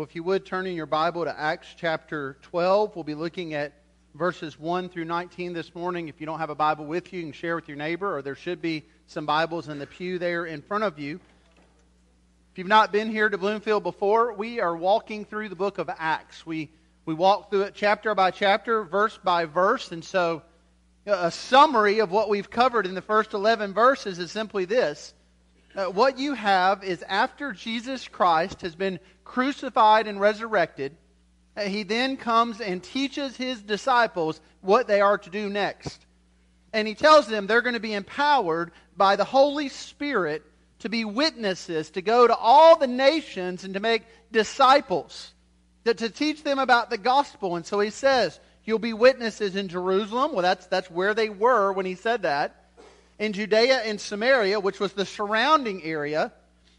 Well, if you would turn in your Bible to Acts chapter 12, we'll be looking at verses 1 through 19 this morning. If you don't have a Bible with you, you can share with your neighbor, or there should be some Bibles in the pew there in front of you. If you've not been here to Bloomfield before, we are walking through the book of Acts. We, we walk through it chapter by chapter, verse by verse, and so a summary of what we've covered in the first 11 verses is simply this. Uh, what you have is after Jesus Christ has been crucified and resurrected, uh, he then comes and teaches his disciples what they are to do next. And he tells them they're going to be empowered by the Holy Spirit to be witnesses, to go to all the nations and to make disciples, to, to teach them about the gospel. And so he says, You'll be witnesses in Jerusalem. Well, that's, that's where they were when he said that. In Judea and Samaria, which was the surrounding area,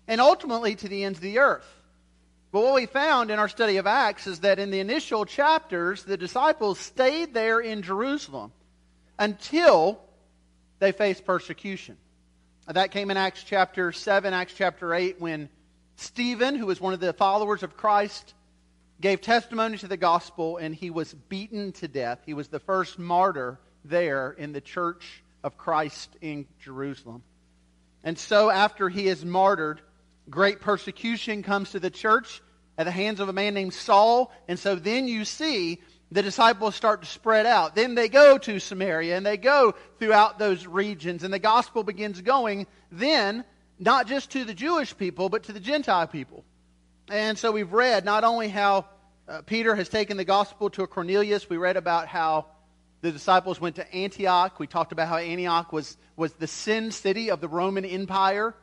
and ultimately to the ends of the earth. But what we found in our study of Acts is that in the initial chapters, the disciples stayed there in Jerusalem until they faced persecution. That came in Acts chapter 7, Acts chapter 8, when Stephen, who was one of the followers of Christ, gave testimony to the gospel and he was beaten to death. He was the first martyr there in the church of Christ in Jerusalem. And so, after he is martyred, great persecution comes to the church at the hands of a man named Saul. And so then you see the disciples start to spread out. Then they go to Samaria and they go throughout those regions, and the gospel begins going then, not just to the Jewish people, but to the Gentile people. And so we've read not only how uh, Peter has taken the gospel to Cornelius, we read about how the disciples went to Antioch. We talked about how Antioch was, was the sin city of the Roman Empire.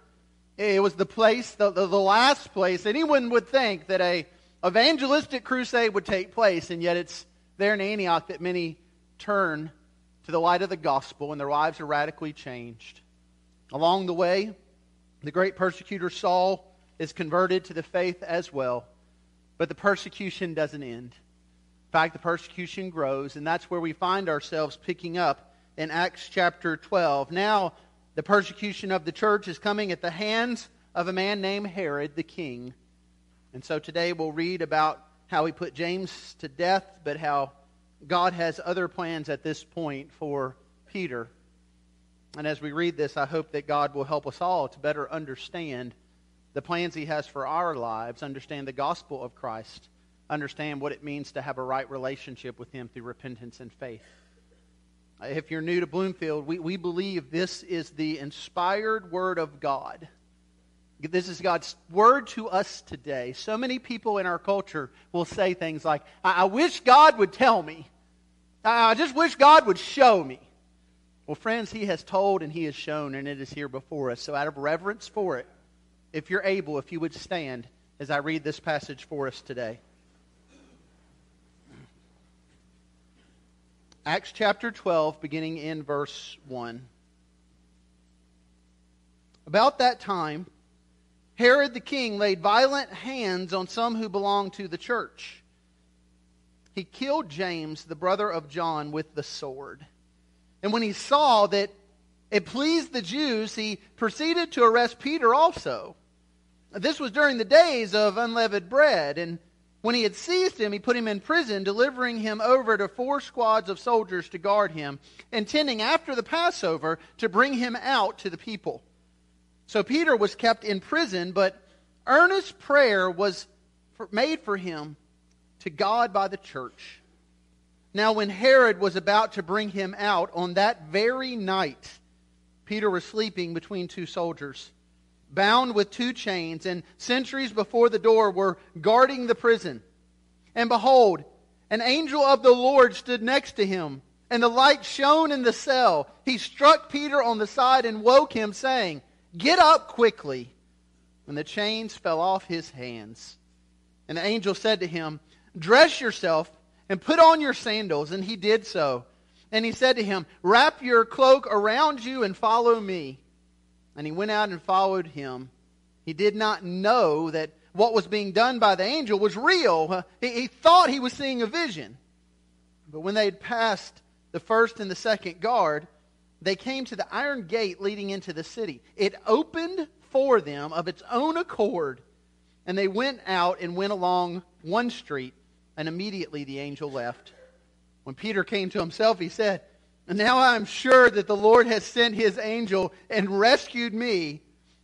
It was the place, the, the, the last place anyone would think that a evangelistic crusade would take place, and yet it's there in Antioch that many turn to the light of the gospel and their lives are radically changed. Along the way, the great persecutor Saul is converted to the faith as well, but the persecution doesn't end. In fact, the persecution grows, and that's where we find ourselves picking up in Acts chapter 12. Now, the persecution of the church is coming at the hands of a man named Herod the king. And so today we'll read about how he put James to death, but how God has other plans at this point for Peter. And as we read this, I hope that God will help us all to better understand the plans he has for our lives, understand the gospel of Christ, understand what it means to have a right relationship with him through repentance and faith. If you're new to Bloomfield, we, we believe this is the inspired word of God. This is God's word to us today. So many people in our culture will say things like, I, I wish God would tell me. I, I just wish God would show me. Well, friends, He has told and He has shown, and it is here before us. So, out of reverence for it, if you're able, if you would stand as I read this passage for us today. Acts chapter 12, beginning in verse 1. About that time, Herod the king laid violent hands on some who belonged to the church. He killed James, the brother of John, with the sword. And when he saw that it pleased the Jews, he proceeded to arrest Peter also. This was during the days of unleavened bread, and when he had seized him, he put him in prison, delivering him over to four squads of soldiers to guard him, intending after the Passover to bring him out to the people. So Peter was kept in prison, but earnest prayer was made for him to God by the church. Now, when Herod was about to bring him out on that very night, Peter was sleeping between two soldiers bound with two chains, and sentries before the door were guarding the prison. And behold, an angel of the Lord stood next to him, and the light shone in the cell. He struck Peter on the side and woke him, saying, Get up quickly. And the chains fell off his hands. And the angel said to him, Dress yourself and put on your sandals. And he did so. And he said to him, Wrap your cloak around you and follow me and he went out and followed him. He did not know that what was being done by the angel was real. He, he thought he was seeing a vision. But when they had passed the first and the second guard, they came to the iron gate leading into the city. It opened for them of its own accord, And they went out and went along one street, and immediately the angel left. When Peter came to himself, he said, And now I am sure that the Lord has sent his angel and rescued me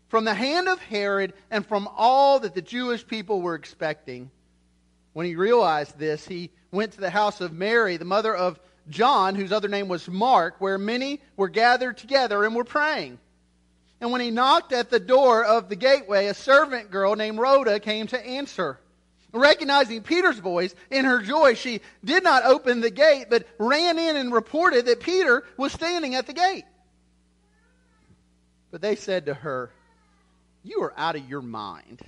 from the hand of Herod and from all that the Jewish people were expecting. When he realized this, he went to the house of Mary, the mother of John, whose other name was Mark, where many were gathered together and were praying. And when he knocked at the door of the gateway, a servant girl named Rhoda came to answer. Recognizing Peter's voice, in her joy, she did not open the gate, but ran in and reported that Peter was standing at the gate. But they said to her, You are out of your mind.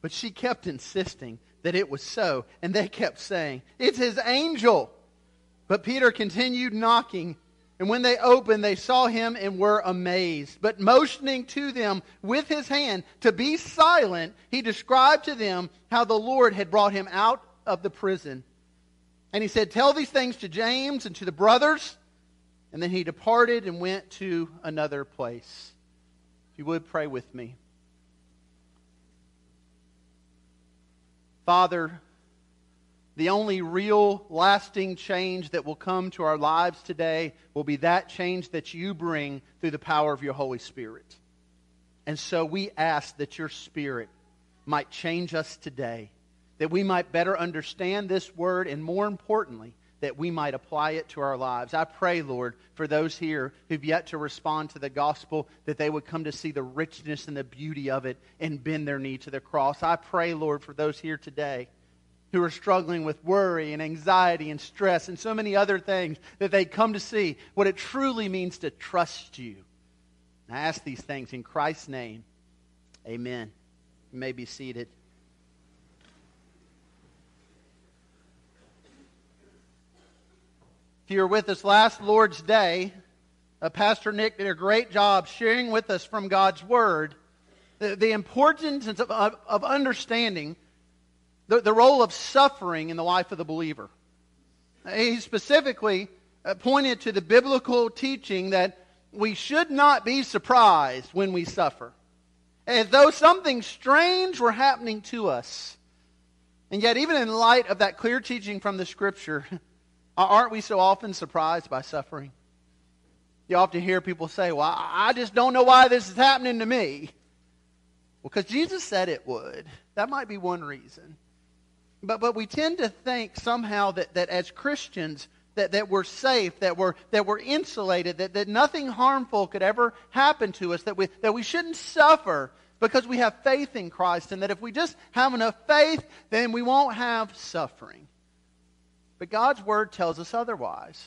But she kept insisting that it was so, and they kept saying, It's his angel. But Peter continued knocking. And when they opened, they saw him and were amazed. But motioning to them with his hand to be silent, he described to them how the Lord had brought him out of the prison. And he said, Tell these things to James and to the brothers. And then he departed and went to another place. If you would pray with me. Father, the only real lasting change that will come to our lives today will be that change that you bring through the power of your Holy Spirit. And so we ask that your Spirit might change us today, that we might better understand this word, and more importantly, that we might apply it to our lives. I pray, Lord, for those here who've yet to respond to the gospel, that they would come to see the richness and the beauty of it and bend their knee to the cross. I pray, Lord, for those here today who are struggling with worry and anxiety and stress and so many other things that they come to see what it truly means to trust you. I ask these things in Christ's name. Amen. You may be seated. If you were with us last Lord's Day, uh, Pastor Nick did a great job sharing with us from God's Word the, importance of understanding the, the role of suffering in the life of the believer. He specifically uh, pointed to the biblical teaching that we should not be surprised when we suffer, as though something strange were happening to us. And yet, even in light of that clear teaching from the Scripture, aren't we so often surprised by suffering? You often hear people say, Well, I just don't know why this is happening to me. Well, because Jesus said it would. That might be one reason. But, but we tend to think somehow that, that as Christians, that, that we're safe, that we're, that we're insulated, that, that nothing harmful could ever happen to us, that we, that we shouldn't suffer because we have faith in Christ, and that if we just have enough faith, then we won't have suffering. But God's Word tells us otherwise.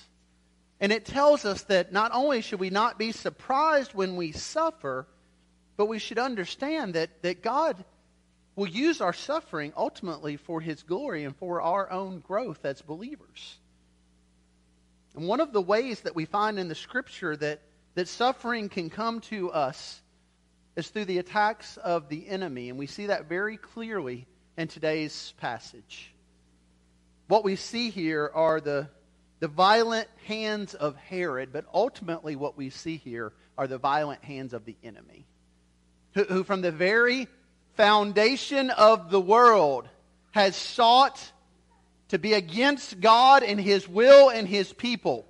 And it tells us that not only should we not be surprised when we suffer, but we should understand that, that God will use our suffering ultimately for His glory and for our own growth as believers. And one of the ways that we find in the Scripture that, that suffering can come to us is through the attacks of the enemy. And we see that very clearly in today's passage. What we see here are the, the violent hands of Herod, but ultimately what we see here are the violent hands of the enemy, who, who from the very foundation of the world has sought to be against God and His will and His people.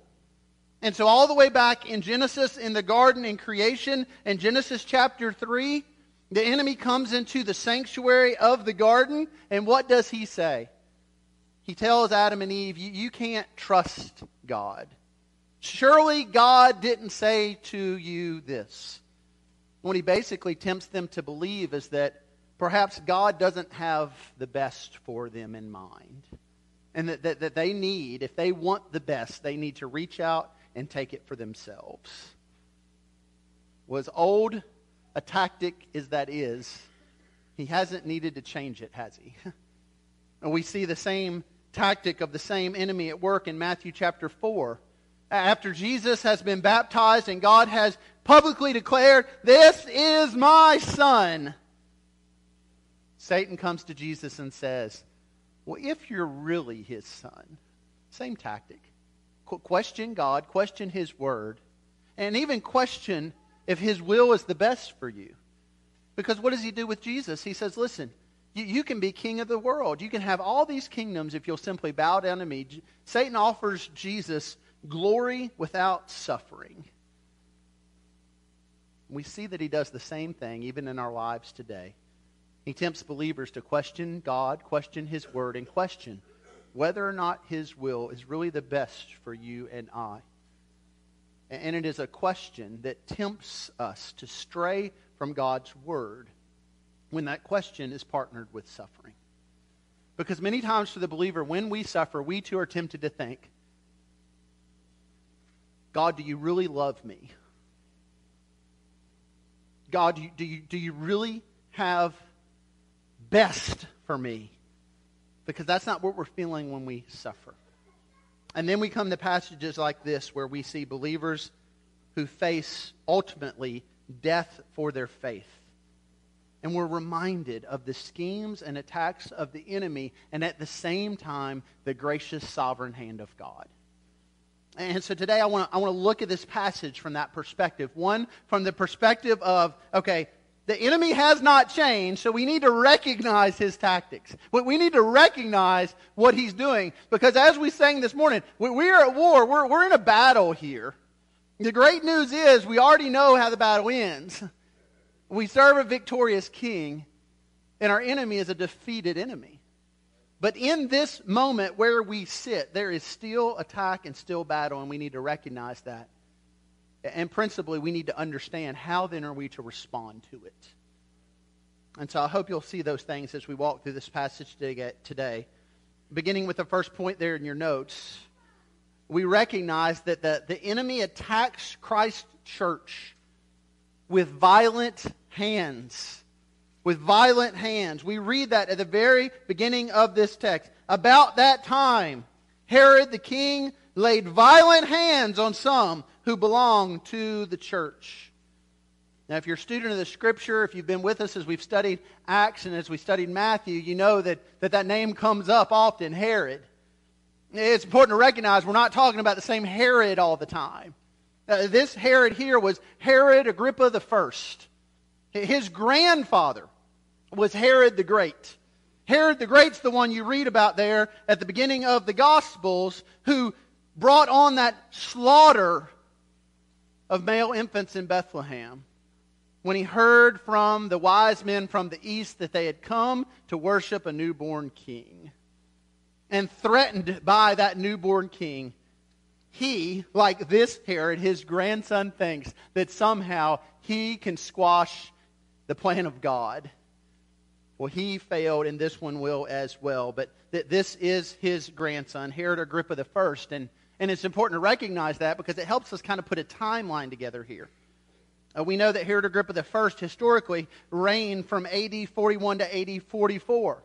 And so, all the way back in Genesis, in the garden, in creation, in Genesis chapter 3, the enemy comes into the sanctuary of the garden, and what does he say? He tells Adam and Eve, You, you can't trust God. Surely God didn't say to you this. What he basically tempts them to believe is that perhaps God doesn't have the best for them in mind. And that, that, that they need, if they want the best, they need to reach out and take it for themselves. Was old a tactic as that is, he hasn't needed to change it, has he? and we see the same tactic of the same enemy at work in Matthew chapter 4. After Jesus has been baptized and God has publicly declared, This is my son Satan comes to Jesus and says, Well, if you're really his son, same tactic. Qu- question God, question his word, and even question if his will is the best for you. Because what does he do with Jesus? He says, Listen, You, you can be king of the world. You can have all these kingdoms if you'll simply bow down to me. Satan offers Jesus glory without suffering. We see that he does the same thing even in our lives today. He tempts believers to question God, question his word, and question whether or not his will is really the best for you and I. And it is a question that tempts us to stray from God's word when that question is partnered with suffering. Because many times for the believer, when we suffer, we too are tempted to think, God, do you really love me? God, do you, do you, do you really have best for me? Because that's not what we're feeling when we suffer. And then we come to passages like this where we see believers who face ultimately death for their faith. And we're reminded of the schemes and attacks of the enemy, and at the same time, the gracious sovereign hand of God. And so today I want to I want to look at this passage from that perspective. One, from the perspective of, okay, the enemy has not changed, so we need to recognize his tactics. We need to recognize what he's doing. Because as we sang this morning, we are at war. We're, we're in a battle here. The great news is we already know how the battle ends. We serve a victorious king, and our enemy is a defeated enemy. But in this moment where we sit, there is still attack and still battle, and we need to recognize that. And principally, we need to understand how then are we to respond to it. And so I hope you'll see those things as we walk through this passage today. Beginning with the first point there in your notes, we recognize that the, the enemy attacks Christ's church with violent hands. With violent hands. We read that at the very beginning of this text. About that time, Herod the king laid violent hands on some who belong to the church. Now, if you're a student of the scripture, if you've been with us as we've studied Acts and as we studied Matthew, you know that that, that name comes up often Herod. It's important to recognize we're not talking about the same Herod all the time. Uh, this Herod here was Herod Agrippa the First. His grandfather was Herod the Great. Herod the Great's the one you read about there at the beginning of the Gospels who brought on that slaughter of male infants in Bethlehem when he heard from the wise men from the east that they had come to worship a newborn king. And threatened by that newborn king, he, like this Herod, his grandson, thinks that somehow he can squash the plan of God. Well, he failed, and this one will as well. But that this is his grandson, Herod Agrippa the First, and and it's important to recognize that because it helps us kind of put a timeline together here. Uh, we know that Herod Agrippa I historically reigned from AD 41 to AD 44.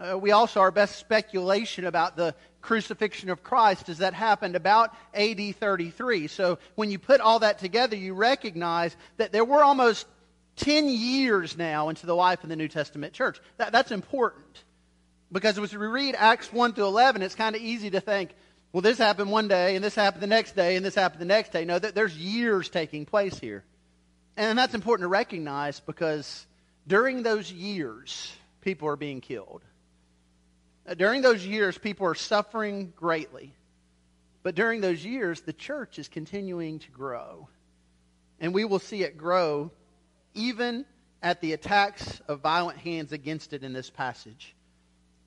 Uh, we also, our best speculation about the crucifixion of Christ is that happened about AD 33. So when you put all that together, you recognize that there were almost 10 years now into the life of the New Testament church. That, that's important. Because as we read Acts 1 through 11, it's kind of easy to think, well, this happened one day, and this happened the next day, and this happened the next day. No, there's years taking place here. And that's important to recognize because during those years, people are being killed. Uh, during those years, people are suffering greatly. But during those years, the church is continuing to grow. And we will see it grow even at the attacks of violent hands against it in this passage.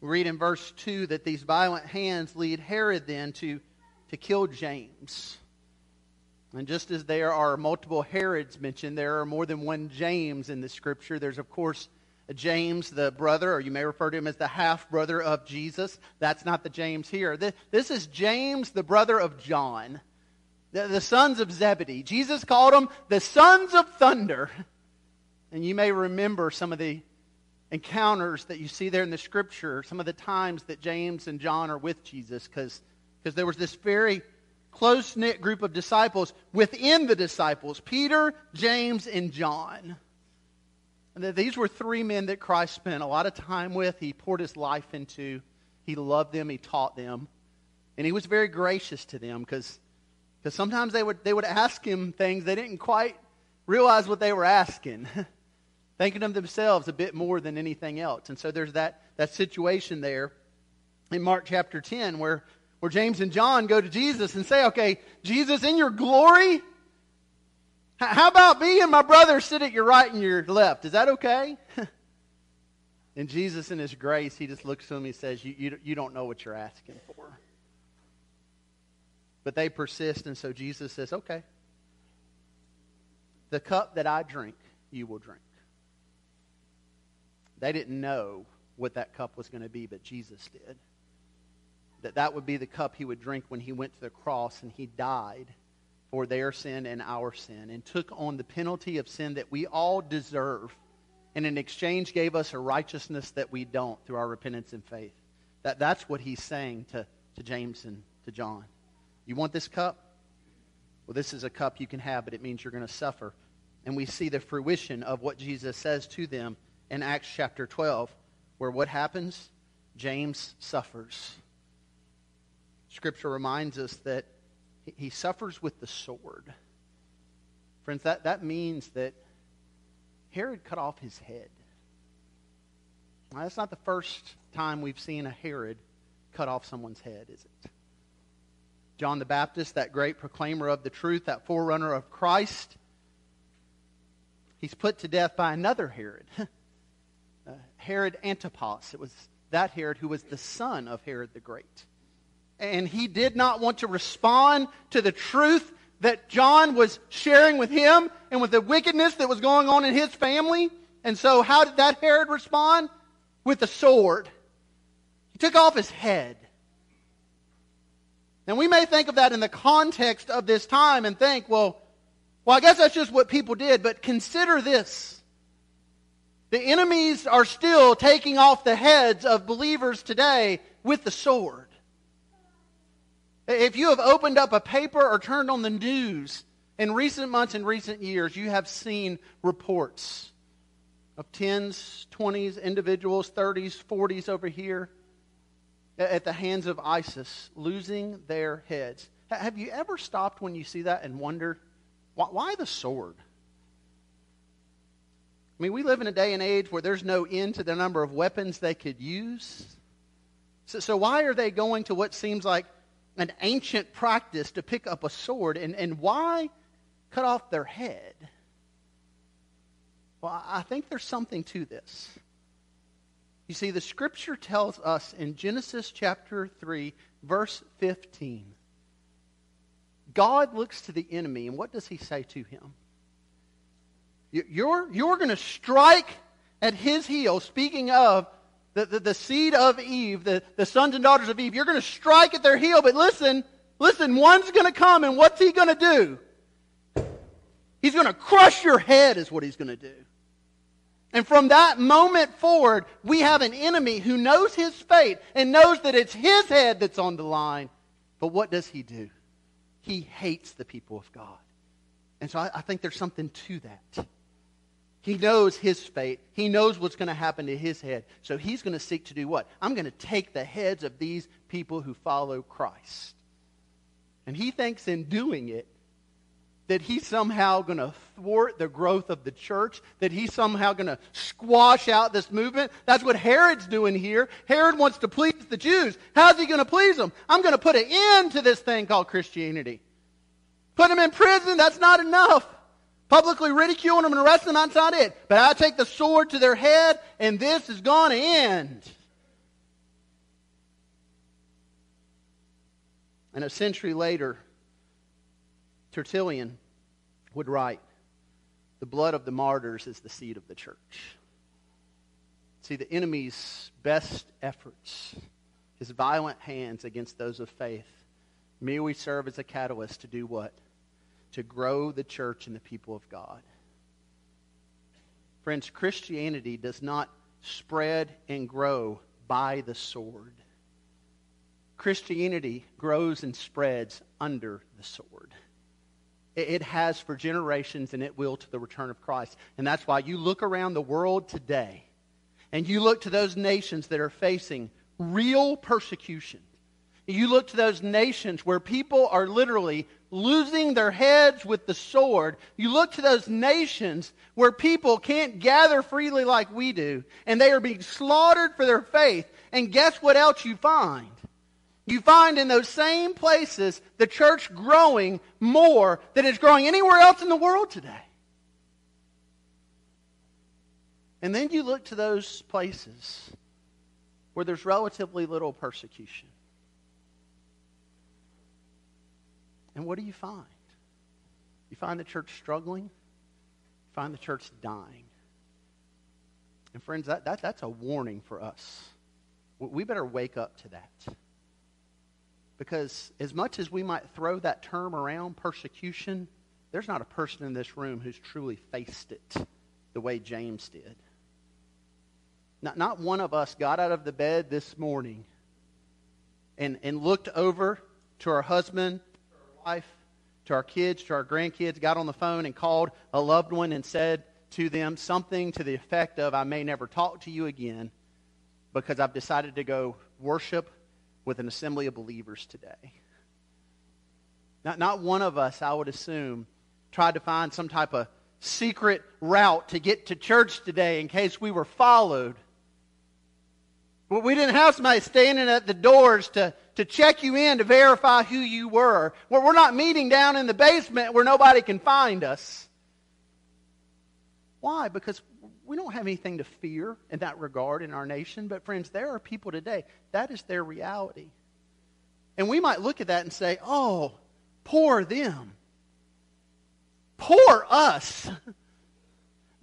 We read in verse 2 that these violent hands lead Herod then to, to kill James. And just as there are multiple Herods mentioned, there are more than one James in the scripture. There's, of course, James, the brother, or you may refer to him as the half brother of Jesus. That's not the James here. This is James, the brother of John, the, the sons of Zebedee. Jesus called them the sons of thunder. And you may remember some of the encounters that you see there in the scripture, some of the times that James and John are with Jesus, because there was this very close knit group of disciples within the disciples Peter, James, and John. And that these were three men that Christ spent a lot of time with. He poured his life into. He loved them. He taught them. And he was very gracious to them because sometimes they would, they would ask him things they didn't quite realize what they were asking. thinking of themselves a bit more than anything else. And so there's that, that situation there in Mark chapter 10 where, where James and John go to Jesus and say, Okay, Jesus, in your glory, how about me and my brother sit at your right and your left? Is that okay? and Jesus, in his grace, he just looks to them and says, you, you, you don't know what you're asking for. But they persist, and so Jesus says, Okay, the cup that I drink, you will drink. They didn't know what that cup was going to be, but Jesus did. That that would be the cup he would drink when he went to the cross and he died for their sin and our sin and took on the penalty of sin that we all deserve and in exchange gave us a righteousness that we don't through our repentance and faith. That, that's what he's saying to, to James and to John. You want this cup? Well, this is a cup you can have, but it means you're going to suffer. And we see the fruition of what Jesus says to them in Acts chapter 12, where what happens? James suffers. Scripture reminds us that he suffers with the sword. Friends, that, that means that Herod cut off his head. Now, that's not the first time we've seen a Herod cut off someone's head, is it? John the Baptist, that great proclaimer of the truth, that forerunner of Christ, he's put to death by another Herod, uh, Herod Antipas. It was that Herod who was the son of Herod the Great. And he did not want to respond to the truth that John was sharing with him and with the wickedness that was going on in his family. And so, how did that Herod respond? With a sword. He took off his head. And we may think of that in the context of this time and think, well, well, I guess that's just what people did. But consider this. The enemies are still taking off the heads of believers today with the sword. If you have opened up a paper or turned on the news in recent months and recent years, you have seen reports of 10s, 20s, individuals, 30s, 40s over here at the hands of ISIS, losing their heads. Have you ever stopped when you see that and wondered, why the sword? I mean, we live in a day and age where there's no end to the number of weapons they could use. So, so why are they going to what seems like an ancient practice to pick up a sword? And, and why cut off their head? Well, I think there's something to this. You see, the scripture tells us in Genesis chapter 3, verse 15, God looks to the enemy, and what does he say to him? You're, you're going to strike at his heel, speaking of the, the, the seed of Eve, the, the sons and daughters of Eve. You're going to strike at their heel, but listen, listen, one's going to come, and what's he going to do? He's going to crush your head, is what he's going to do. And from that moment forward, we have an enemy who knows his fate and knows that it's his head that's on the line. But what does he do? He hates the people of God. And so I, I think there's something to that. He knows his fate. He knows what's going to happen to his head. So he's going to seek to do what? I'm going to take the heads of these people who follow Christ. And he thinks in doing it, that he's somehow going to thwart the growth of the church, that he's somehow going to squash out this movement. That's what Herod's doing here. Herod wants to please the Jews. How's he going to please them? I'm going to put an end to this thing called Christianity. Put them in prison, that's not enough. Publicly ridiculing them and arresting them, that's not it. But I take the sword to their head, and this is going to end. And a century later, Tertullian would write, The blood of the martyrs is the seed of the church. See, the enemy's best efforts, his violent hands against those of faith, merely serve as a catalyst to do what? To grow the church and the people of God. Friends, Christianity does not spread and grow by the sword. Christianity grows and spreads under the sword. It has for generations and it will to the return of Christ. And that's why you look around the world today and you look to those nations that are facing real persecution. You look to those nations where people are literally losing their heads with the sword. You look to those nations where people can't gather freely like we do, and they are being slaughtered for their faith. And guess what else you find? You find in those same places the church growing more than it's growing anywhere else in the world today. And then you look to those places where there's relatively little persecution. And what do you find? You find the church struggling, you find the church dying. And friends, that, that, that's a warning for us. We better wake up to that. Because as much as we might throw that term around, persecution, there's not a person in this room who's truly faced it the way James did. Not, not one of us got out of the bed this morning and, and looked over to our husband, wife, to our kids, to our grandkids, got on the phone and called a loved one and said to them something to the effect of, I may never talk to you again because I've decided to go worship with an assembly of believers today. Not, not one of us, I would assume, tried to find some type of secret route to get to church today in case we were followed. But we didn't have somebody standing at the doors to, to check you in to verify who you were. Well, we're not meeting down in the basement where nobody can find us. Why? Because we don't have anything to fear in that regard in our nation. But, friends, there are people today, that is their reality. And we might look at that and say, oh, poor them. Poor us.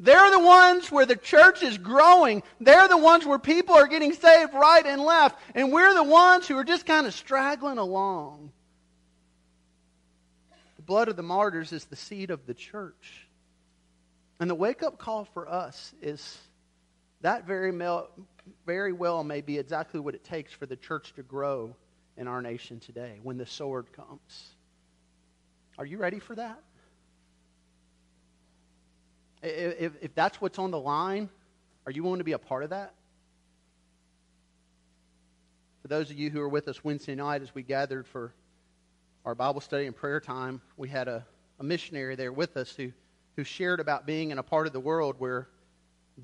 They're the ones where the church is growing. They're the ones where people are getting saved right and left. And we're the ones who are just kind of straggling along. The blood of the martyrs is the seed of the church. And the wake up call for us is that very, mel- very well may be exactly what it takes for the church to grow in our nation today when the sword comes. Are you ready for that? If, if that's what's on the line, are you willing to be a part of that? For those of you who are with us Wednesday night as we gathered for our Bible study and prayer time, we had a, a missionary there with us who who shared about being in a part of the world where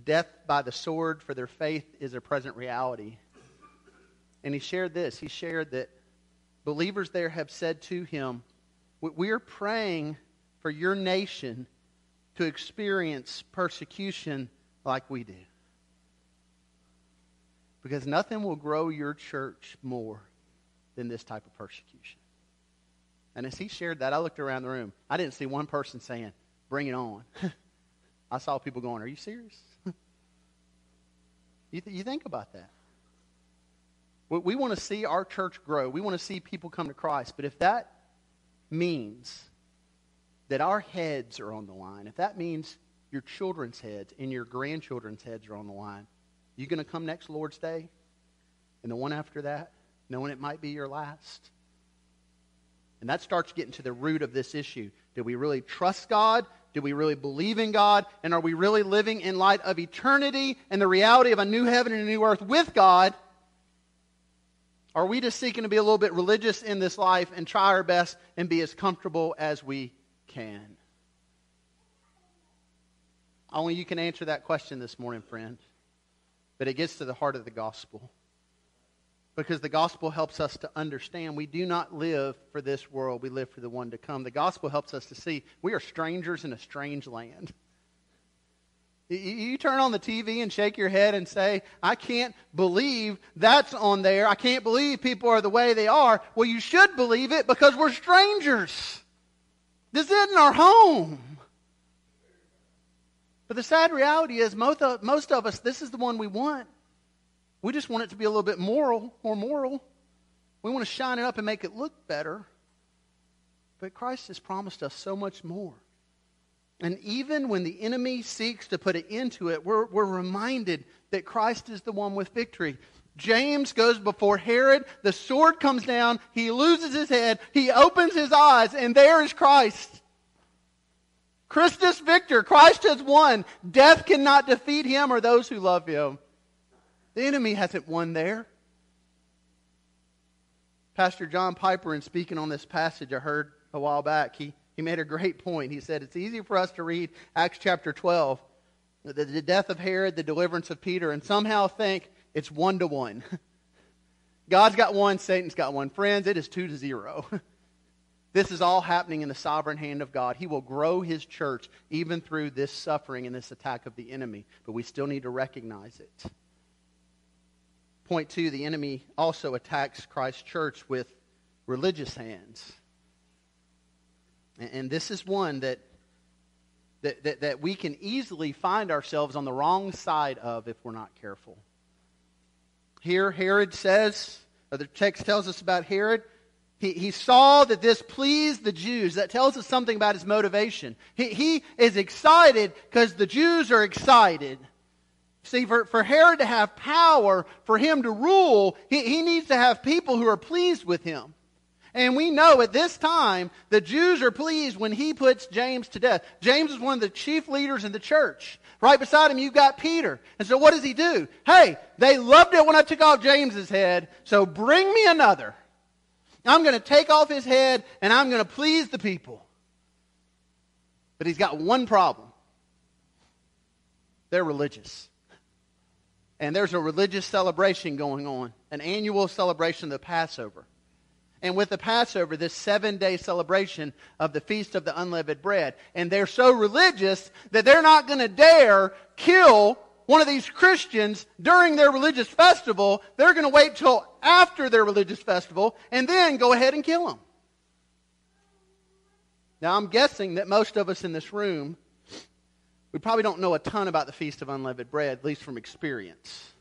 death by the sword for their faith is a present reality. And he shared this. He shared that believers there have said to him, We're praying for your nation to experience persecution like we do. Because nothing will grow your church more than this type of persecution. And as he shared that, I looked around the room. I didn't see one person saying, Bring it on. I saw people going, Are you serious? you, th- you think about that. We, we want to see our church grow. We want to see people come to Christ. But if that means that our heads are on the line, if that means your children's heads and your grandchildren's heads are on the line, you going to come next Lord's Day and the one after that, knowing it might be your last? And that starts getting to the root of this issue. Do we really trust God? Do we really believe in God? And are we really living in light of eternity and the reality of a new heaven and a new earth with God? Are we just seeking to be a little bit religious in this life and try our best and be as comfortable as we can? Only you can answer that question this morning, friend. But it gets to the heart of the gospel because the gospel helps us to understand we do not live for this world, we live for the one to come. The gospel helps us to see we are strangers in a strange land. You turn on the TV and shake your head and say, I can't believe that's on there. I can't believe people are the way they are. Well, you should believe it because we're strangers. This isn't our home. But the sad reality is, most of, most of us, this is the one we want. We just want it to be a little bit moral, more moral. We want to shine it up and make it look better. But Christ has promised us so much more. And even when the enemy seeks to put an end to it, we're, we're reminded that Christ is the one with victory. James goes before Herod. The sword comes down. He loses his head. He opens his eyes, and there is Christ. Christus Victor. Christ has won. Death cannot defeat him or those who love him. The enemy hasn't won there. Pastor John Piper, in speaking on this passage I heard a while back, he, he made a great point. He said, It's easy for us to read Acts chapter 12, the, the death of Herod, the deliverance of Peter, and somehow think it's one to one. God's got one, Satan's got one. Friends, it is two to zero. This is all happening in the sovereign hand of God. He will grow his church even through this suffering and this attack of the enemy, but we still need to recognize it. Point two the enemy also attacks Christ's church with religious hands. And this is one that, that, that, that we can easily find ourselves on the wrong side of if we're not careful. Here, Herod says, the text tells us about Herod, he, he saw that this pleased the Jews. That tells us something about his motivation. He, he is excited because the Jews are excited. See, for, for Herod to have power, for him to rule, he, he needs to have people who are pleased with him. And we know at this time the Jews are pleased when he puts James to death. James is one of the chief leaders in the church. Right beside him, you've got Peter. And so what does he do? Hey, they loved it when I took off James's head, so bring me another. I'm going to take off his head and I'm going to please the people. But he's got one problem they're religious. And there's a religious celebration going on, an annual celebration of the Passover. And with the Passover, this seven day celebration of the Feast of the Unleavened Bread. And they're so religious that they're not going to dare kill one of these Christians during their religious festival, they're going to wait till after their religious festival and then go ahead and kill them. Now, I'm guessing that most of us in this room, we probably don't know a ton about the Feast of Unleavened Bread, at least from experience.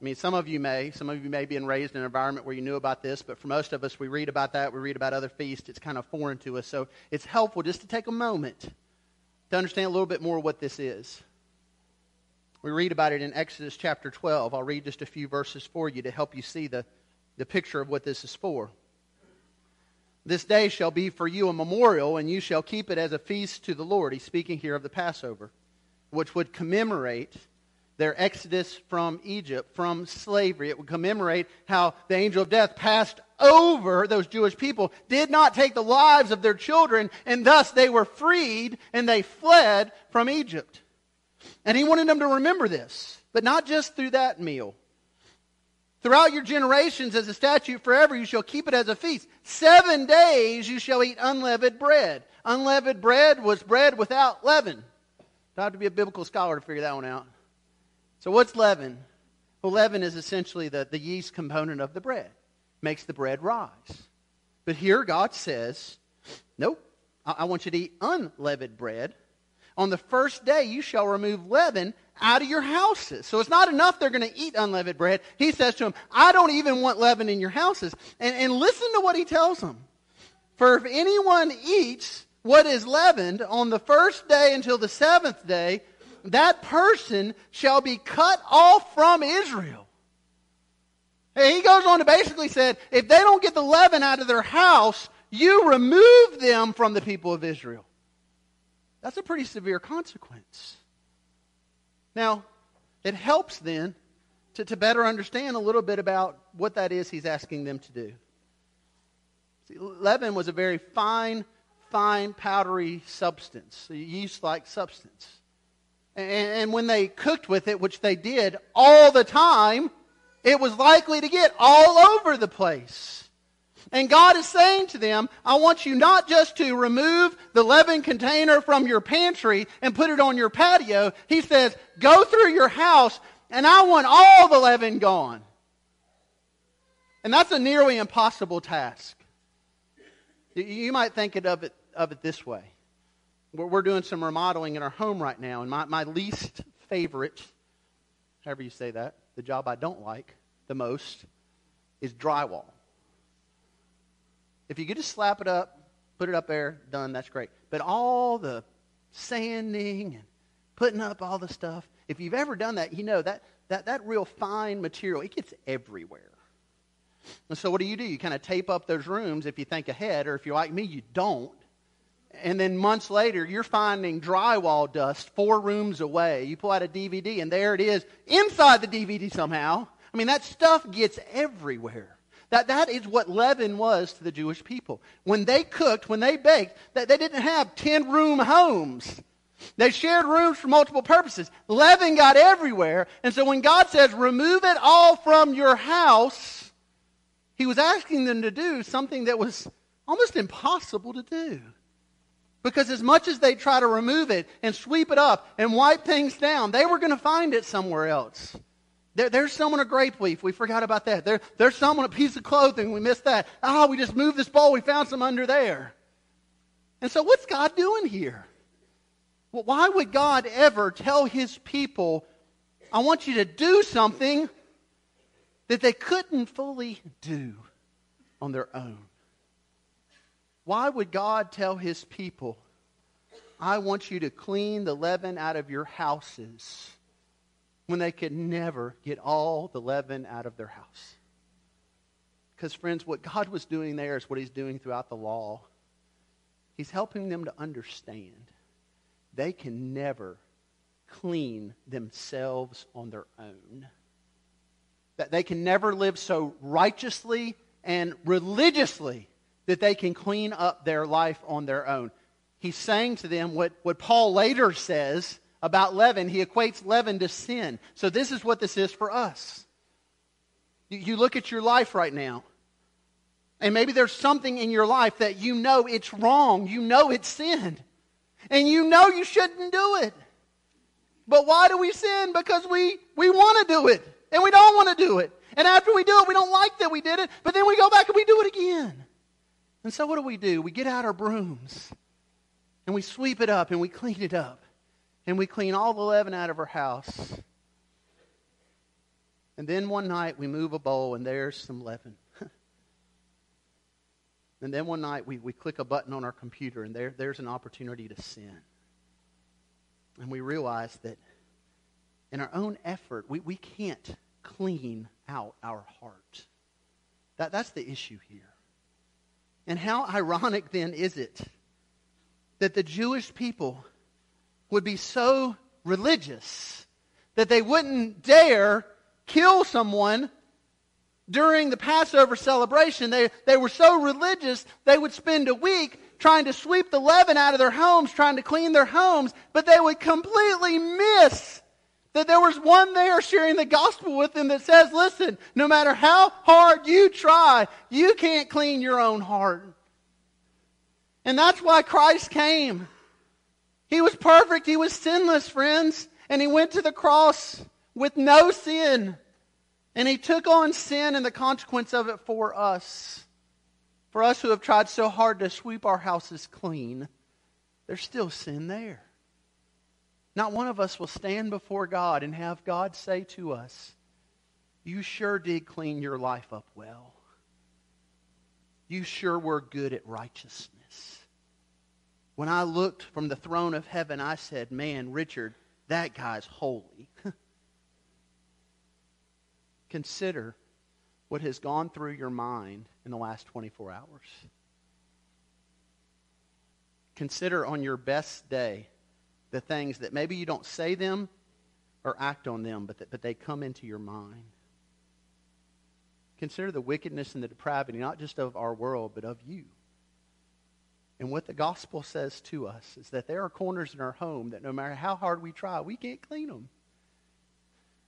I mean, some of you may. Some of you may be raised in an environment where you knew about this, but for most of us, we read about that. We read about other feasts. It's kind of foreign to us. So it's helpful just to take a moment to understand a little bit more what this is. We read about it in Exodus chapter 12. I'll read just a few verses for you to help you see the, the picture of what this is for. This day shall be for you a memorial, and you shall keep it as a feast to the Lord. He's speaking here of the Passover, which would commemorate their exodus from Egypt, from slavery. It would commemorate how the angel of death passed over those Jewish people, did not take the lives of their children, and thus they were freed and they fled from Egypt. And he wanted them to remember this, but not just through that meal. Throughout your generations, as a statute forever, you shall keep it as a feast. Seven days you shall eat unleavened bread. Unleavened bread was bread without leaven. Don't have to be a biblical scholar to figure that one out. So, what's leaven? Well, leaven is essentially the, the yeast component of the bread, makes the bread rise. But here God says, nope, I, I want you to eat unleavened bread on the first day you shall remove leaven out of your houses. So it's not enough they're going to eat unleavened bread. He says to them, I don't even want leaven in your houses. And, and listen to what he tells them. For if anyone eats what is leavened on the first day until the seventh day, that person shall be cut off from Israel. And he goes on to basically said, if they don't get the leaven out of their house, you remove them from the people of Israel. That's a pretty severe consequence. Now, it helps then to, to better understand a little bit about what that is he's asking them to do. See, leaven was a very fine, fine, powdery substance, a yeast like substance. And, when they cooked with it, which they did all the time, it was likely to get all over the place. And God is saying to them, I want you not just to remove the leaven container from your pantry and put it on your patio. He says, go through your house and I want all the leaven gone. And that's a nearly impossible task. You might think of it, of it this way. We're doing some remodeling in our home right now, and my, my least favorite, however you say that, the job I don't like the most, is drywall. If you could just slap it up, put it up there, done, that's great. But all the sanding and putting up all the stuff, if you've ever done that, you know that, that, that real fine material, it gets everywhere. And so what do you do? You kind of tape up those rooms if you think ahead, or if you're like me, you don't. And then months later, you're finding drywall dust four rooms away. You pull out a DVD, and there it is inside the DVD somehow. I mean, that stuff gets everywhere. That, that is what leaven was to the Jewish people. When they cooked, when they baked, that they didn't have 10 room homes. They shared rooms for multiple purposes. Leaven got everywhere. And so when God says, remove it all from your house, he was asking them to do something that was almost impossible to do. Because as much as they try to remove it and sweep it up and wipe things down, they were going to find it somewhere else. There, there's someone a grape leaf. We forgot about that. There, there's someone a piece of clothing. We missed that. Oh, we just moved this bowl. We found some under there. And so what's God doing here? Well, why would God ever tell his people, I want you to do something that they couldn't fully do on their own? Why would God tell his people, I want you to clean the leaven out of your houses when they could never get all the leaven out of their house. Because, friends, what God was doing there is what He's doing throughout the law. He's helping them to understand they can never clean themselves on their own. That they can never live so righteously and religiously that they can clean up their life on their own. He's saying to them what, what Paul later says about leaven, he equates leaven to sin. So this is what this is for us. You, you look at your life right now, and maybe there's something in your life that you know it's wrong, you know it's sin, and you know you shouldn't do it. But why do we sin? Because we, we want to do it, and we don't want to do it. And after we do it, we don't like that we did it, but then we go back and we do it again. And so what do we do? We get out our brooms and we sweep it up and we clean it up and we clean all the leaven out of our house. And then one night we move a bowl and there's some leaven. and then one night we, we click a button on our computer and there, there's an opportunity to sin. And we realize that in our own effort, we, we can't clean out our heart. That, that's the issue here. And how ironic then is it that the Jewish people would be so religious that they wouldn't dare kill someone during the Passover celebration. They, they were so religious, they would spend a week trying to sweep the leaven out of their homes, trying to clean their homes, but they would completely miss that there was one there sharing the gospel with them that says, listen, no matter how hard you try, you can't clean your own heart. And that's why Christ came. He was perfect. He was sinless, friends. And he went to the cross with no sin. And he took on sin and the consequence of it for us. For us who have tried so hard to sweep our houses clean, there's still sin there. Not one of us will stand before God and have God say to us, You sure did clean your life up well. You sure were good at righteousness. When I looked from the throne of heaven, I said, Man, Richard, that guy's holy. Consider what has gone through your mind in the last 24 hours. Consider on your best day the things that maybe you don't say them or act on them, but, that, but they come into your mind. Consider the wickedness and the depravity, not just of our world, but of you. And what the gospel says to us is that there are corners in our home that no matter how hard we try, we can't clean them.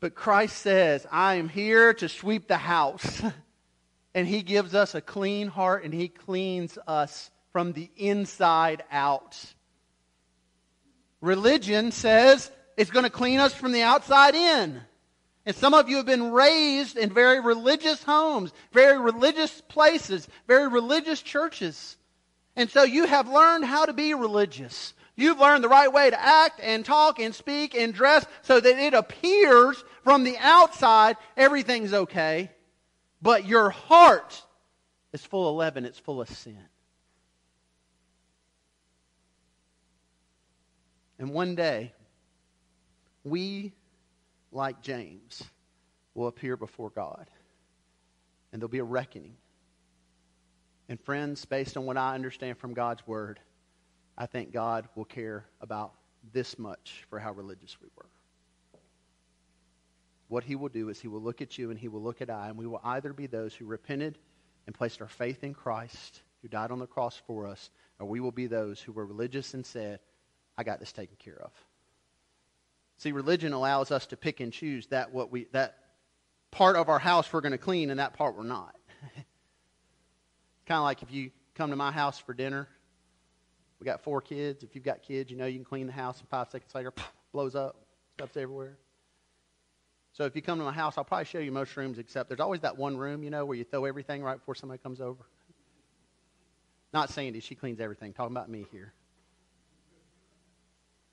But Christ says, I am here to sweep the house. and he gives us a clean heart and he cleans us from the inside out. Religion says it's going to clean us from the outside in. And some of you have been raised in very religious homes, very religious places, very religious churches. And so you have learned how to be religious. You've learned the right way to act and talk and speak and dress so that it appears from the outside everything's okay. But your heart is full of leaven, it's full of sin. And one day, we, like James, will appear before God. And there'll be a reckoning. And friends, based on what I understand from God's word, I think God will care about this much for how religious we were. What he will do is he will look at you and he will look at I, and we will either be those who repented and placed our faith in Christ, who died on the cross for us, or we will be those who were religious and said, I got this taken care of. See, religion allows us to pick and choose that what we that part of our house we're going to clean and that part we're not. kind of like if you come to my house for dinner. We got four kids. If you've got kids, you know you can clean the house and five seconds later, blows up, stuff's everywhere. So if you come to my house, I'll probably show you most rooms except there's always that one room, you know, where you throw everything right before somebody comes over. Not Sandy, she cleans everything. Talking about me here.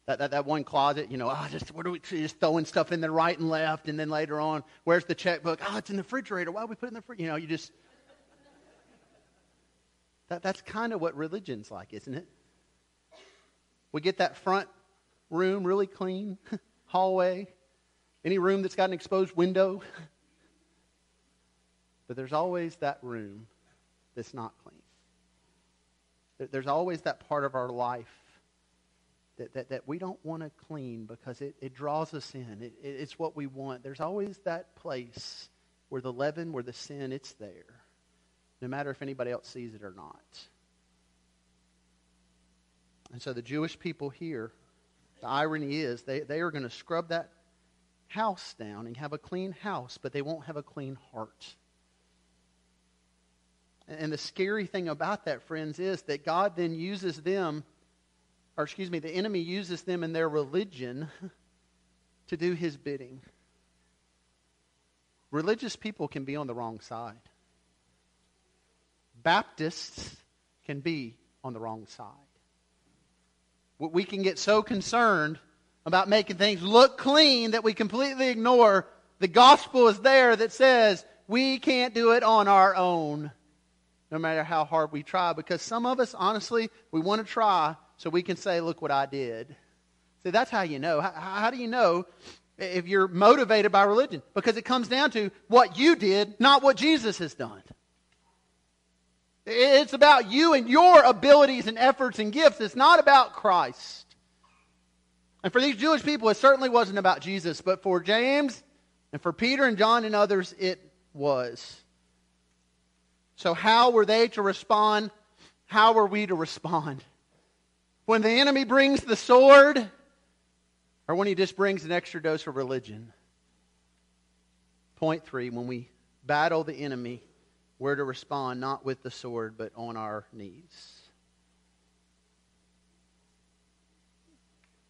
That, that, that one closet, you know, oh, just what are we just throwing stuff in there right and left, and then later on, where's the checkbook? Oh, it's in the refrigerator. Why we put it in the fridge? You know, you just that, that's kind of what religion's like, isn't it? We get that front room really clean, hallway, any room that's got an exposed window. but there's always that room that's not clean. There's always that part of our life that, that, that we don't want to clean because it, it draws us in. It, it, it's what we want. There's always that place where the leaven, where the sin, it's there no matter if anybody else sees it or not. And so the Jewish people here, the irony is they, they are going to scrub that house down and have a clean house, but they won't have a clean heart. And the scary thing about that, friends, is that God then uses them, or excuse me, the enemy uses them in their religion to do his bidding. Religious people can be on the wrong side. Baptists can be on the wrong side. We can get so concerned about making things look clean that we completely ignore the gospel is there that says we can't do it on our own, no matter how hard we try. Because some of us, honestly, we want to try so we can say, look what I did. See, that's how you know. How, how do you know if you're motivated by religion? Because it comes down to what you did, not what Jesus has done. It's about you and your abilities and efforts and gifts. It's not about Christ. And for these Jewish people, it certainly wasn't about Jesus, but for James and for Peter and John and others, it was. So, how were they to respond? How were we to respond? When the enemy brings the sword, or when he just brings an extra dose of religion? Point three when we battle the enemy, we're to respond not with the sword, but on our knees.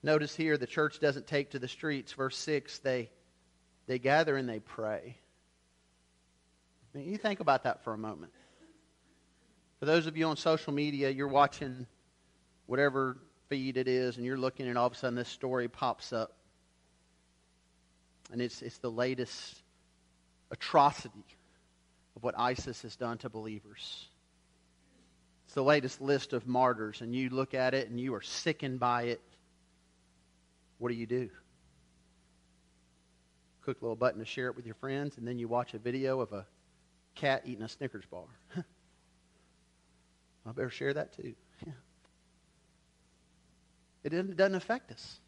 Notice here the church doesn't take to the streets. Verse 6 they, they gather and they pray. I mean, you think about that for a moment. For those of you on social media, you're watching whatever feed it is, and you're looking, and all of a sudden this story pops up. And it's, it's the latest atrocity of what ISIS has done to believers. It's the latest list of martyrs, and you look at it and you are sickened by it. What do you do? Click a little button to share it with your friends, and then you watch a video of a cat eating a Snickers bar. I better share that too. It doesn't, doesn't affect us.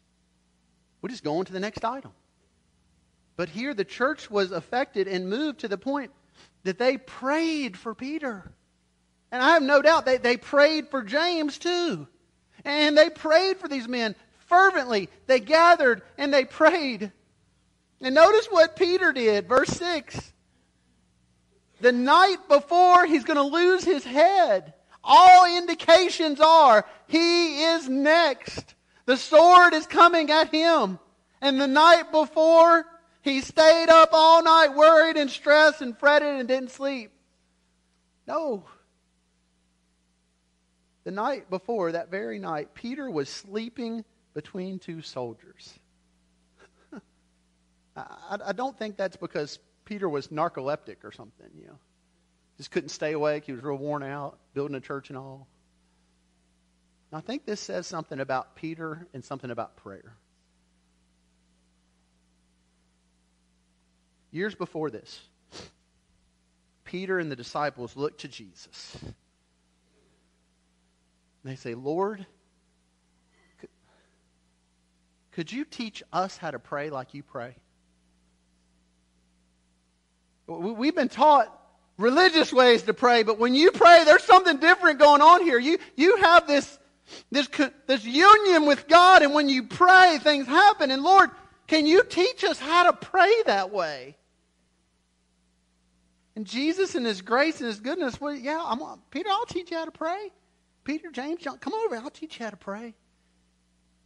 We just go on to the next item. But here the church was affected and moved to the point that they prayed for Peter. And I have no doubt they, they prayed for James too. And they prayed for these men fervently. They gathered and they prayed. And notice what Peter did, verse 6. The night before he's going to lose his head, all indications are he is next. The sword is coming at him. And the night before, he stayed up all night worried and stressed and fretted and didn't sleep. No. The night before, that very night, Peter was sleeping between two soldiers. I, I, don't think that's because Peter was narcoleptic or something, you know. Just couldn't stay awake. He was real worn out, building a church and all. I think this says something about Peter and something about prayer. Years before this, Peter and the disciples look to Jesus. And They say, Lord, could, could you teach us how to pray like you pray? We've been taught religious ways to pray, but when you pray, there's something different going on here. You, you have this, this, this union with God, and when you pray, things happen. And Lord, can you teach us how to pray that way? And Jesus, and His grace and His goodness, well, yeah, I'm, Peter, I'll teach you how to pray. Peter, James, John, come over. I'll teach you how to pray.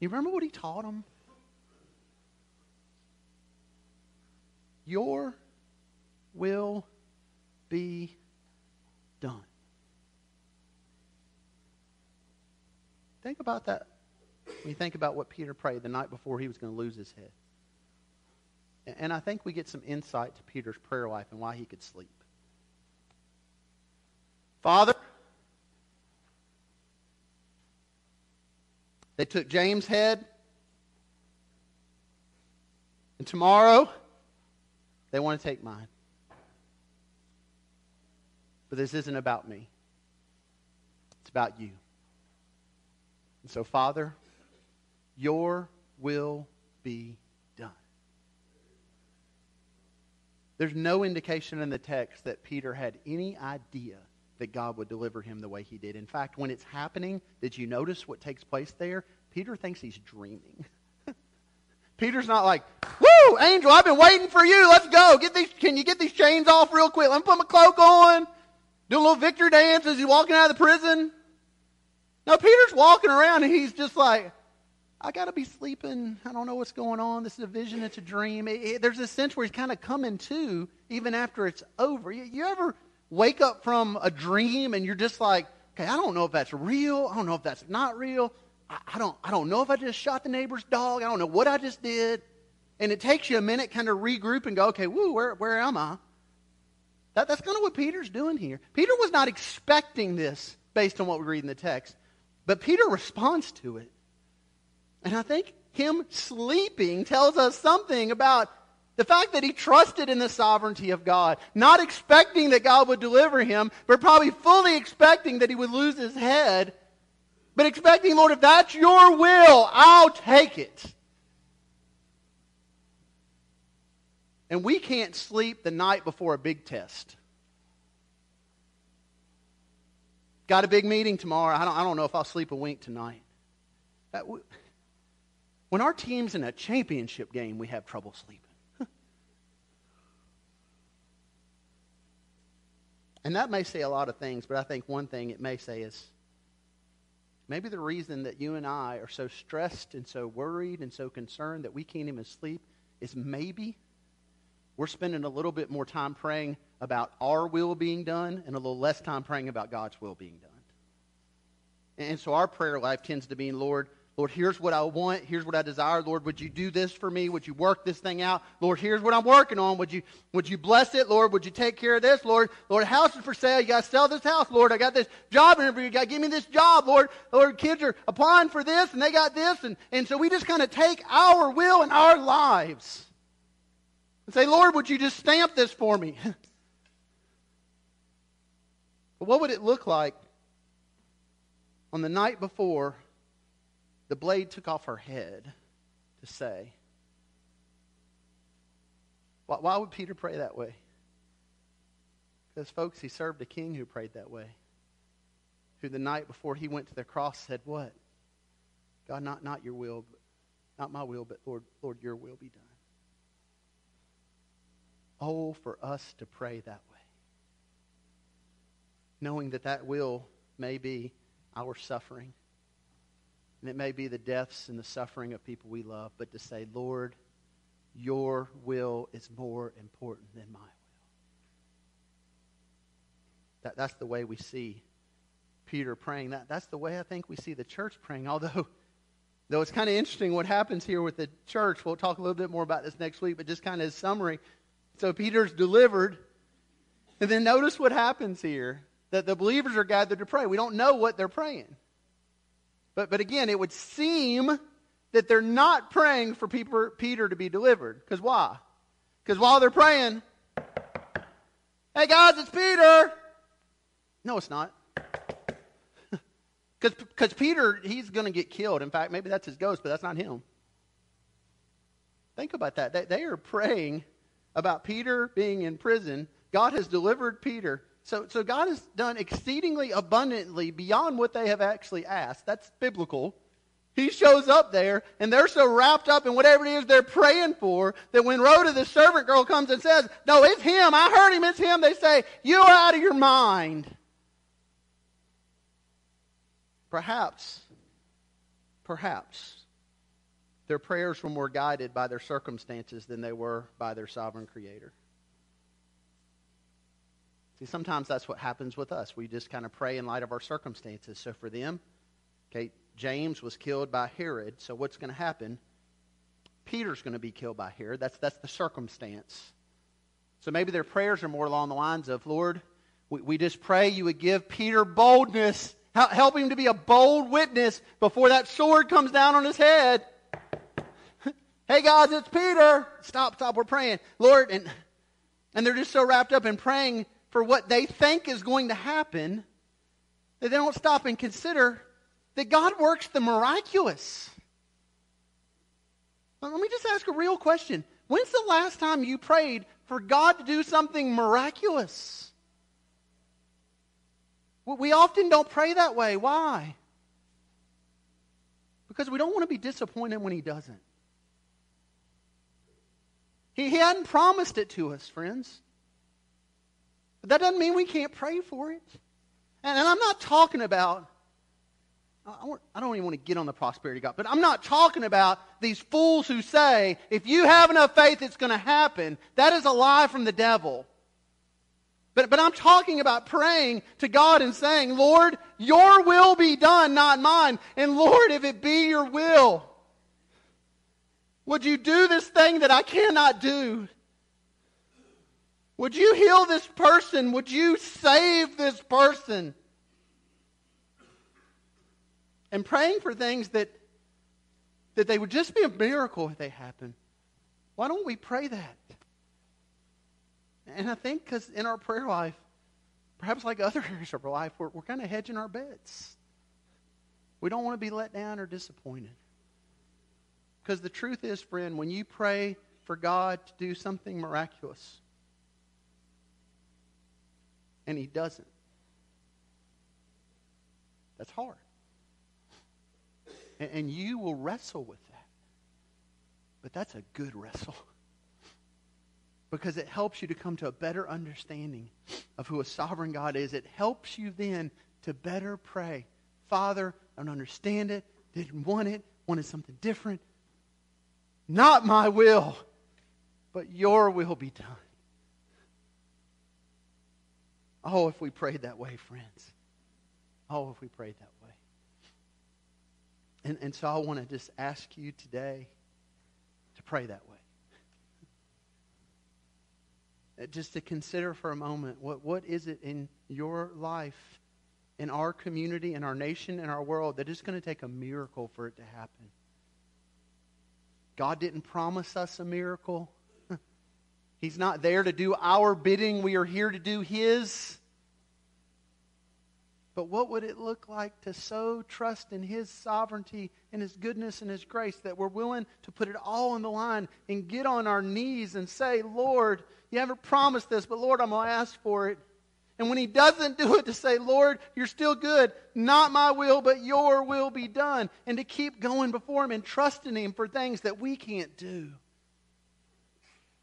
You remember what He taught them? Your will be done. Think about that when you think about what Peter prayed the night before he was going to lose his head. And I think we get some insight to Peter's prayer life and why he could sleep. Father, they took James' head, and tomorrow they want to take mine. But this isn't about me, it's about you. And so, Father, your will be done. There's no indication in the text that Peter had any idea that God would deliver him the way he did. In fact, when it's happening, did you notice what takes place there? Peter thinks he's dreaming. Peter's not like, Woo, angel, I've been waiting for you. Let's go. Get these, can you get these chains off real quick? Let me put my cloak on. Do a little victory dance as he's walking out of the prison. No, Peter's walking around and he's just like, I got to be sleeping. I don't know what's going on. This is a vision. It's a dream. It, it, there's a sense where he's kind of coming to even after it's over. You, you ever wake up from a dream and you're just like, okay, I don't know if that's real. I don't know if that's not real. I, I don't, I don't know if I just shot the neighbor's dog. I don't know what I just did. And it takes you a minute kind of regroup and go, okay, woo, where, where am I? That, that's kind of what Peter's doing here. Peter was not expecting this based on what we read in the text, but Peter responds to it. And I think him sleeping tells us something about the fact that he trusted in the sovereignty of God, not expecting that God would deliver him, but probably fully expecting that he would lose his head, but expecting, Lord, if that's your will, I'll take it. And we can't sleep the night before a big test. Got a big meeting tomorrow. I don't, I don't know if I'll sleep a wink tonight. When our team's in a championship game, we have trouble sleeping. and that may say a lot of things, but I think one thing it may say is maybe the reason that you and I are so stressed and so worried and so concerned that we can't even sleep is maybe we're spending a little bit more time praying about our will being done and a little less time praying about God's will being done. And so our prayer life tends to be, Lord, Lord, here's what I want. Here's what I desire. Lord, would you do this for me? Would you work this thing out? Lord, here's what I'm working on. Would you, would you bless it? Lord, would you take care of this? Lord, Lord, house is for sale. You got to sell this house. Lord, I got this job interview. You got to give me this job. Lord, Lord, kids are applying for this and they got this. And, and so we just kind of take our will and our lives and say, Lord, would you just stamp this for me? but what would it look like on the night before the blade took off her head to say. Why, why would Peter pray that way? Because, folks, he served a king who prayed that way. Who the night before he went to the cross said, What? God, not, not your will, but, not my will, but Lord, Lord, your will be done. Oh, for us to pray that way. Knowing that that will may be our suffering and it may be the deaths and the suffering of people we love, but to say, Lord, your will is more important than my will. That, that's the way we see Peter praying. That, that's the way I think we see the church praying. Although, though it's kind of interesting what happens here with the church. We'll talk a little bit more about this next week, but just kind of as summary. So Peter's delivered. And then notice what happens here. That the believers are gathered to pray. We don't know what they're praying. But, but again, it would seem that they're not praying for Peter to be delivered. Because why? Because while they're praying, hey guys, it's Peter. No, it's not. Because Peter, he's going to get killed. In fact, maybe that's his ghost, but that's not him. Think about that. They, they are praying about Peter being in prison God has delivered Peter. So, so God has done exceedingly abundantly beyond what they have actually asked. That's biblical. He shows up there, and they're so wrapped up in whatever it is they're praying for that when Rhoda, the servant girl, comes and says, No, it's him. I heard him. It's him. They say, You're out of your mind. Perhaps, perhaps their prayers were more guided by their circumstances than they were by their sovereign creator. See, sometimes that's what happens with us. We just kind of pray in light of our circumstances. So for them, okay, James was killed by Herod. So what's going to happen? Peter's going to be killed by Herod. That's, that's the circumstance. So maybe their prayers are more along the lines of, Lord, we, we just pray you would give Peter boldness. Help him to be a bold witness before that sword comes down on his head. Hey, guys, it's Peter. Stop, stop, we're praying. Lord, and, and they're just so wrapped up in praying for what they think is going to happen that they don't stop and consider that God works the miraculous. Let me just ask a real question. When's the last time you prayed for God to do something miraculous? We often don't pray that way. Why? Because we don't want to be disappointed when He doesn't. He, he hadn't promised it to us, friends. But that doesn't mean we can't pray for it. And, and I'm not talking about, I, I don't even want to get on the prosperity God, but I'm not talking about these fools who say, if you have enough faith, it's going to happen. That is a lie from the devil. But, but I'm talking about praying to God and saying, Lord, your will be done, not mine. And Lord, if it be your will, would you do this thing that I cannot do? Would you heal this person? Would you save this person? And praying for things that, that they would just be a miracle if they happen. Why don't we pray that? And I think because in our prayer life, perhaps like other areas of our life, we're, we're kind of hedging our bets. We don't want to be let down or disappointed. Because the truth is, friend, when you pray for God to do something miraculous, and he doesn't. That's hard. And, you will wrestle with that. But that's a good wrestle. because it helps you to come to a better understanding of who a sovereign God is. It helps you then to better pray. Father, I don't understand it, didn't want it, wanted something different. Not my will, but your will be done. Oh, if we prayed that way, friends. Oh, if we prayed that way. And, and so I want to just ask you today to pray that way. Uh, just to consider for a moment what, what is it in your life, in our community, in our nation, in our world that is going to take a miracle for it to happen. God didn't promise us a miracle. He's not there to do our bidding. We are here to do His. But what would it look like to so trust in His sovereignty and His goodness and His grace that we're willing to put it all on the line and get on our knees and say, Lord, you haven't promised this, but Lord, I'm going to ask for it. And when He doesn't do it, to say, Lord, you're still good. Not my will, but your will be done. And to keep going before Him and trusting Him for things that we can't do.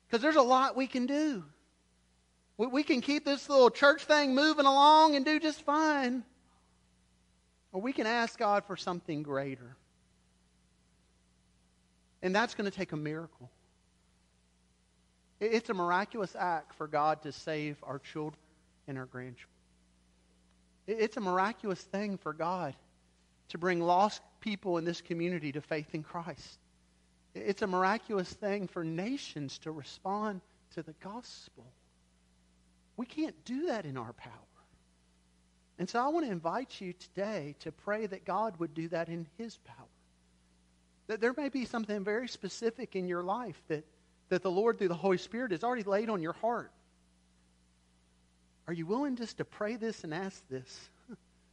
Because there's a lot we can do. We, can keep this little church thing moving along and do just fine. Or we can ask God for something greater. And that's going to take a miracle. It's a miraculous act for God to save our children and our grandchildren. It's a miraculous thing for God to bring lost people in this community to faith in Christ. It's a miraculous thing for nations to respond to the gospel. We can't do that in our power. And so I want to invite you today to pray that God would do that in His power. That there may be something very specific in your life that, that the Lord, through the Holy Spirit, has already laid on your heart. Are you willing just to pray this and ask this?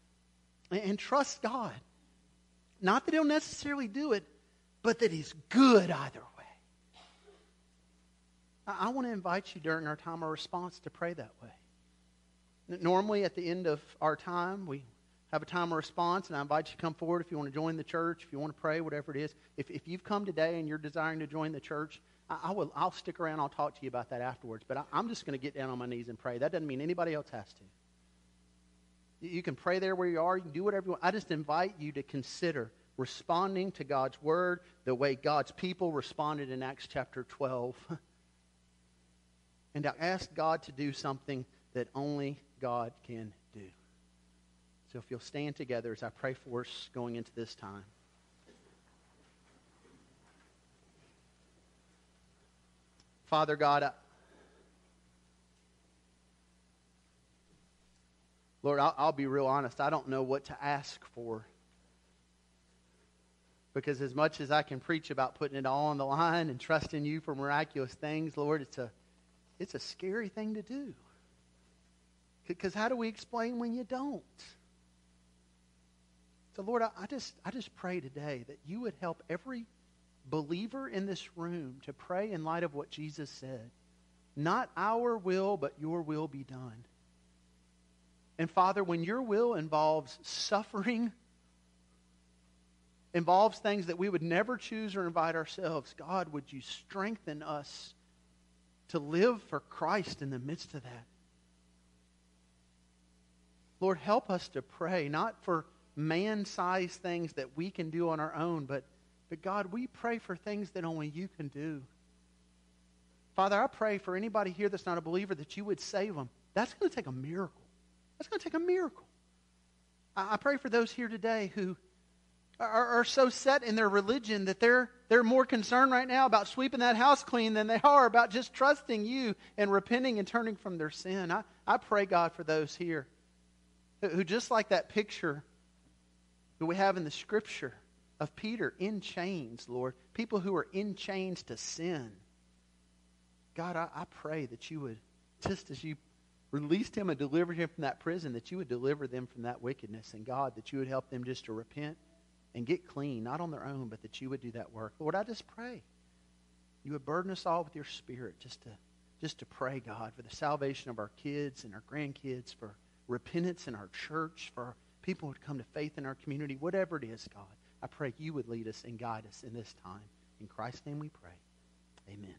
and, trust God. Not that He'll necessarily do it, but that He's good either way. I, I want to invite you during our time of response to pray that way. Normally, at the end of our time, we have a time of response, and I invite you to come forward if you want to join the church, if you want to pray, whatever it is. If, if you've come today and you're desiring to join the church, I, I will, I'll stick around. I'll talk to you about that afterwards. But I, I'm just going to get down on my knees and pray. That doesn't mean anybody else has to. You can pray there where you are. You can do whatever you want. I just invite you to consider responding to God's word the way God's people responded in Acts chapter 12. and to ask God to do something that only God can do. So if you'll stand together as I pray for us going into this time. Father God, Lord, I'll, I'll be real honest. I don't know what to ask for because as much as I can preach about putting it all on the line and trusting you for miraculous things, Lord, it's a, it's a scary thing to do. Because how do we explain when you don't? So, Lord, I, I, just, I just pray today that you would help every believer in this room to pray in light of what Jesus said. Not our will, but your will be done. And Father, when your will involves suffering, involves things that we would never choose or invite ourselves, God, would you strengthen us to live for Christ in the midst of that? Lord, help us to pray, not for man sized things that we can do on our own, but, but God, we pray for things that only you can do. Father, I pray for anybody here that's not a believer that you would save them. That's going to take a miracle. That's going to take a miracle. I, I pray for those here today who are, are so set in their religion that they're, they're more concerned right now about sweeping that house clean than they are about just trusting you and repenting and turning from their sin. I, I pray, God, for those here who, just like that picture that we have in the scripture of Peter in chains, Lord, people who are in chains to sin. God, I, I pray that you would, just as you released him and delivered him from that prison, that you would deliver them from that wickedness. And God, that you would help them just to repent and get clean, not on their own, but that you would do that work. Lord, I just pray. You would burden us all with your spirit just to just to pray, God, for the salvation of our kids and our grandkids, for repentance in our church, for people who would come to faith in our community, whatever it is, God. I pray you would lead us and guide us in this time. In Christ's name we pray. Amen.